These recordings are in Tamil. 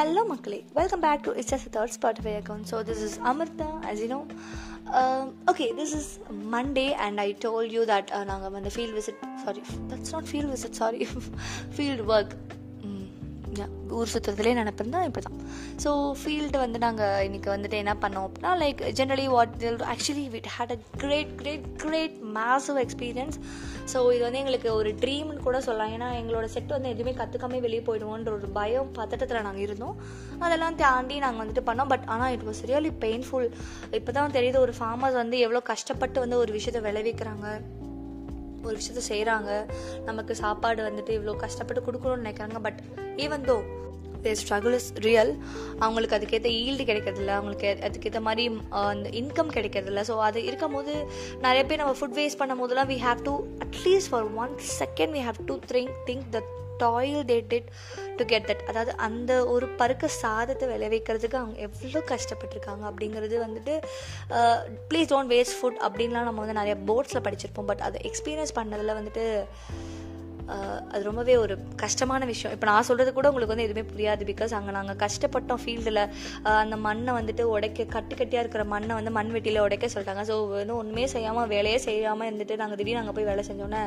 Hello, Makali. Welcome back to It's Just a Third Spotify account. So, this is Amartha, as you know. Um, okay, this is Monday, and I told you that uh, நாங்கள் வந்து field visit, sorry, that's not field visit, sorry, field work. ஊர் சுற்றுறதுலேயே நினப்பிருந்தா இப்படி தான் ஸோ ஃபீல்டு வந்து நாங்கள் இன்றைக்கி வந்துட்டு என்ன பண்ணோம் அப்படின்னா like generally what actually we had a great great great massive experience so இது வந்து எங்களுக்கு ஒரு ட்ரீம்னு கூட சொல்லலாம். ஏன்னா எங்களோட செட் வந்து எதுவுமே கற்றுக்காம வெளியே போயிடுவோன்ற ஒரு பயம் பதட்டத்தில் நாங்கள் இருந்தோம். அதெல்லாம் தாண்டி நாங்கள் வந்துட்டு பண்ணோம். பட் ஆனால் இட் வாஸ் ரியலி பெயின்ஃபுல் இப்போ தான் தெரியுது ஒரு ஃபார்மர்ஸ் வந்து எவ்வளோ கஷ்டப்பட்டு வந்து ஒரு விஷயத்தை விளைவிக்கிறாங்க. ஒரு விஷயத்த செய்கிறாங்க நமக்கு சாப்பாடு வந்துட்டு இவ்வளோ கஷ்டப்பட்டு கொடுக்கணும்னு நினைக்கிறாங்க. But even though they struggle is real அவங்களுக்கு அதுக்கேற்ற ஈல்டு கிடைக்கிறதில்ல. அவங்களுக்கு அதுக்கேற்ற மாதிரி அந்த இன்கம் கிடைக்கிறதில்ல. ஸோ அது இருக்கும் போது நிறைய பேர் நம்ம ஃபுட் வேஸ்ட் பண்ணும் போதெல்லாம் we have to at least for one second we have to think think the toil they did to get that அதாவது அந்த ஒரு பருக்க சாதத்தை விளைவிக்கிறதுக்கு அவங்க எவ்வளோ கஷ்டப்பட்டிருக்காங்க அப்படிங்கிறது வந்துட்டு ப்ளீஸ் டோன்ட் வேஸ்ட் ஃபுட் அப்படின்லாம் நம்ம வந்து நிறைய போர்ட்ஸில் படிச்சிருப்போம். பட் அதை எக்ஸ்பீரியன்ஸ் பண்ணதில் வந்துட்டு அது ரொம்பவே ஒரு கஷ்டமான விஷயம். இப்போ நான் சொல்கிறது கூட உங்களுக்கு வந்து எதுவுமே புரியாது. பிகாஸ் அங்கே நாங்கள் கஷ்டப்பட்டோம் ஃபீல்டில் அந்த மண்ணை வந்துட்டு உடைக்க கட்டு கட்டியாக இருக்கிற மண்ணை வந்து மண் வெட்டியில் உடைக்க சொல்லிட்டாங்க ஸோ வந்து ஒன்றுமே செய்யாமல் வேலையே செய்யாமல் இருந்துட்டு நாங்கள் திடீர்னு அங்கே போய் வேலை செஞ்சோன்னே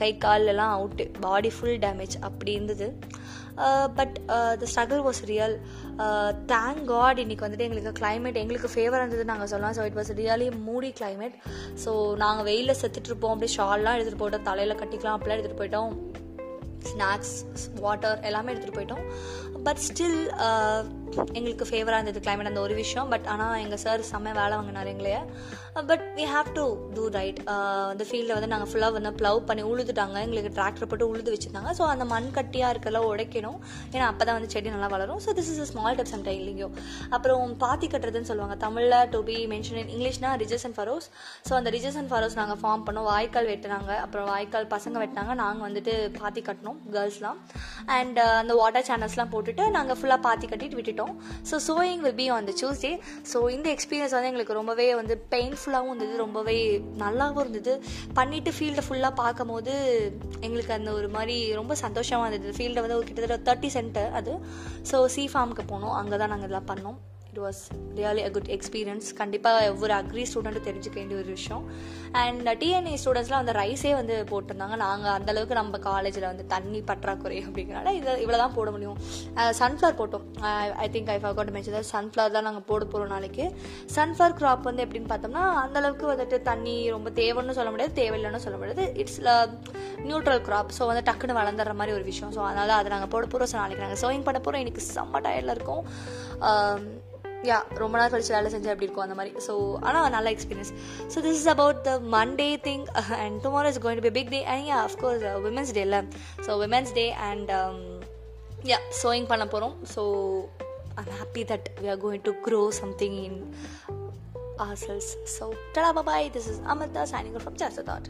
கை கால்லெல்லாம் அவுட்டு பாடி ஃபுல் டேமேஜ் அப்படி இருந்தது. But the struggle was real thank God இன்னைக்கு வந்துட்டு எங்களுக்கு கிளைமேட் எங்களுக்கு ஃபேவராக இருந்தது நாங்கள் சொல்லலாம். So it was really moody climate so நாங்கள் வெயிலில் செத்துட்ருப்போம் அப்படியே ஷால்லாம் எடுத்துகிட்டு போயிட்டோம் தலையில் கட்டிக்கலாம் அப்படிலாம் எடுத்துகிட்டு போயிட்டோம். ஸ்நாக்ஸ் வாட்டர் எல்லாமே எடுத்துகிட்டு போயிட்டோம். பட் ஸ்டில் எங்களுக்கு ஃபேவராக இருந்தது கிளைமேட் அந்த ஒரு விஷயம். பட் ஆனால் எங்கள் சார் செம்ம வேலை வாங்கினார் எங்களைய. But we have to do right அந்த ஃபீல்டில் வந்து நாங்கள் ஃபுல்லாக வந்து ப்ளவ் பண்ணி உழுதுட்டாங்க. எங்களுக்கு டிராக்டர் போட்டு உழுது வச்சுருந்தாங்க. ஸோ அந்த மண் கட்டியாக இருக்கலாம் உடைக்கணும். ஏன்னா அப்போ தான் வந்து செடி நல்லா வளரும். So this is a small dips and டைலிங்கோ அப்புறம் பாத்தி கட்டுறதுன்னு சொல்லுவாங்க. தமிழில் டு பி மென்ஷன் இன் இங்கிலீஷ்னா ரிஜஸ் அண்ட் ஃபரோஸ் ஸோ அந்த ரிஜஸ் அண்ட் ஃபரோஸ் நாங்கள் ஃபார்ம் பண்ணோம். வாய்க்கால் வெட்டினாங்க. அப்புறம் வாய்க்கால் பசங்க வெட்டினாங்க. நாங்கள் வந்துட்டு பாத்தி கட்டினோம் கேர்ள்ஸ்லாம் அண்ட் uh, அந்த வாட்டர் சேனல்ஸ்லாம் போட்டுட்டு நாங்கள் ஃபுல்லாக பாத்தி கட்டிட்டு விட்டுட்டோம். So sowing will be on the Tuesday so இந்த எக்ஸ்பீரியன்ஸ் வந்து எங்களுக்கு ரொம்பவே வந்து பெயின்ஃபுல்லாகவும் இருந்தது. ரொம்பவே நல்லாவும் இருந்தது. பண்ணிவிட்டு ஃபீல்டை ஃபுல்லாக பார்க்கும் போது எங்களுக்கு அந்த ஒரு மாதிரி ரொம்ப சந்தோஷமாக இருந்தது. ஃபீல்டை வந்து ஒரு கிட்டத்தட்ட தேர்ட்டி சென்டர் அது. ஸோ சி ஃபார்முக்கு போனோம். அங்கே தான் நாங்கள் இதெல்லாம் பண்ணோம். It was really a good experience கண்டிப்பாக ஒவ்வொரு அக்ரி ஸ்டூடெண்ட்டும் தெரிஞ்சுக்க வேண்டிய ஒரு விஷயம். அண்ட் டிஎன்ஏ ஸ்டூடெண்ட்ஸ்லாம் அந்த ரைஸே வந்து போட்டிருந்தாங்க. நாங்கள் அந்தளவுக்கு நம்ம காலேஜில் வந்து தண்ணி பற்றாக்குறை அப்படிங்கிறனால இதை இவ்வளோ தான் போட முடியும். சன்ஃப்ளவர் போட்டோம். I think I forgot mention sunflower தான் நாங்கள் போட போகிறோம் நாளைக்கு. சன்ஃப்ளவர் க்ராப் வந்து எப்படின்னு பார்த்தோம்னா அந்தளவுக்கு வந்துட்டு தண்ணி ரொம்ப தேவைன்னு சொல்ல முடியாது தேவையில்லைன்னு சொல்ல முடியாது. இட்ஸ் நியூட்ரல் க்ராப் ஸோ வந்து டக்குன்னு வளர்ந்துற மாதிரி ஒரு விஷயம். ஸோ அதனால் அதை நாங்கள் போட போகிறோம் ஸோ நாளைக்கு நாங்கள் சோயிங் பண்ண போகிறோம் எனக்கு செம்ம டயர்டில் இருக்கும். Um, யா ரொம்ப நாள் கழிச்சு வேலை செஞ்சு அப்படி இருக்கும் அந்த மாதிரி ஸோ ஆனால் நல்ல experience so this is about the Monday thing and tomorrow is going to be big day and yeah of course women's day இல்லை so women's day and yeah sowing பண்ண போகிறோம் so I'm happy that we are going to grow something in ourselves. So, tada bye bye. This is Amrita signing off from Just a Thought.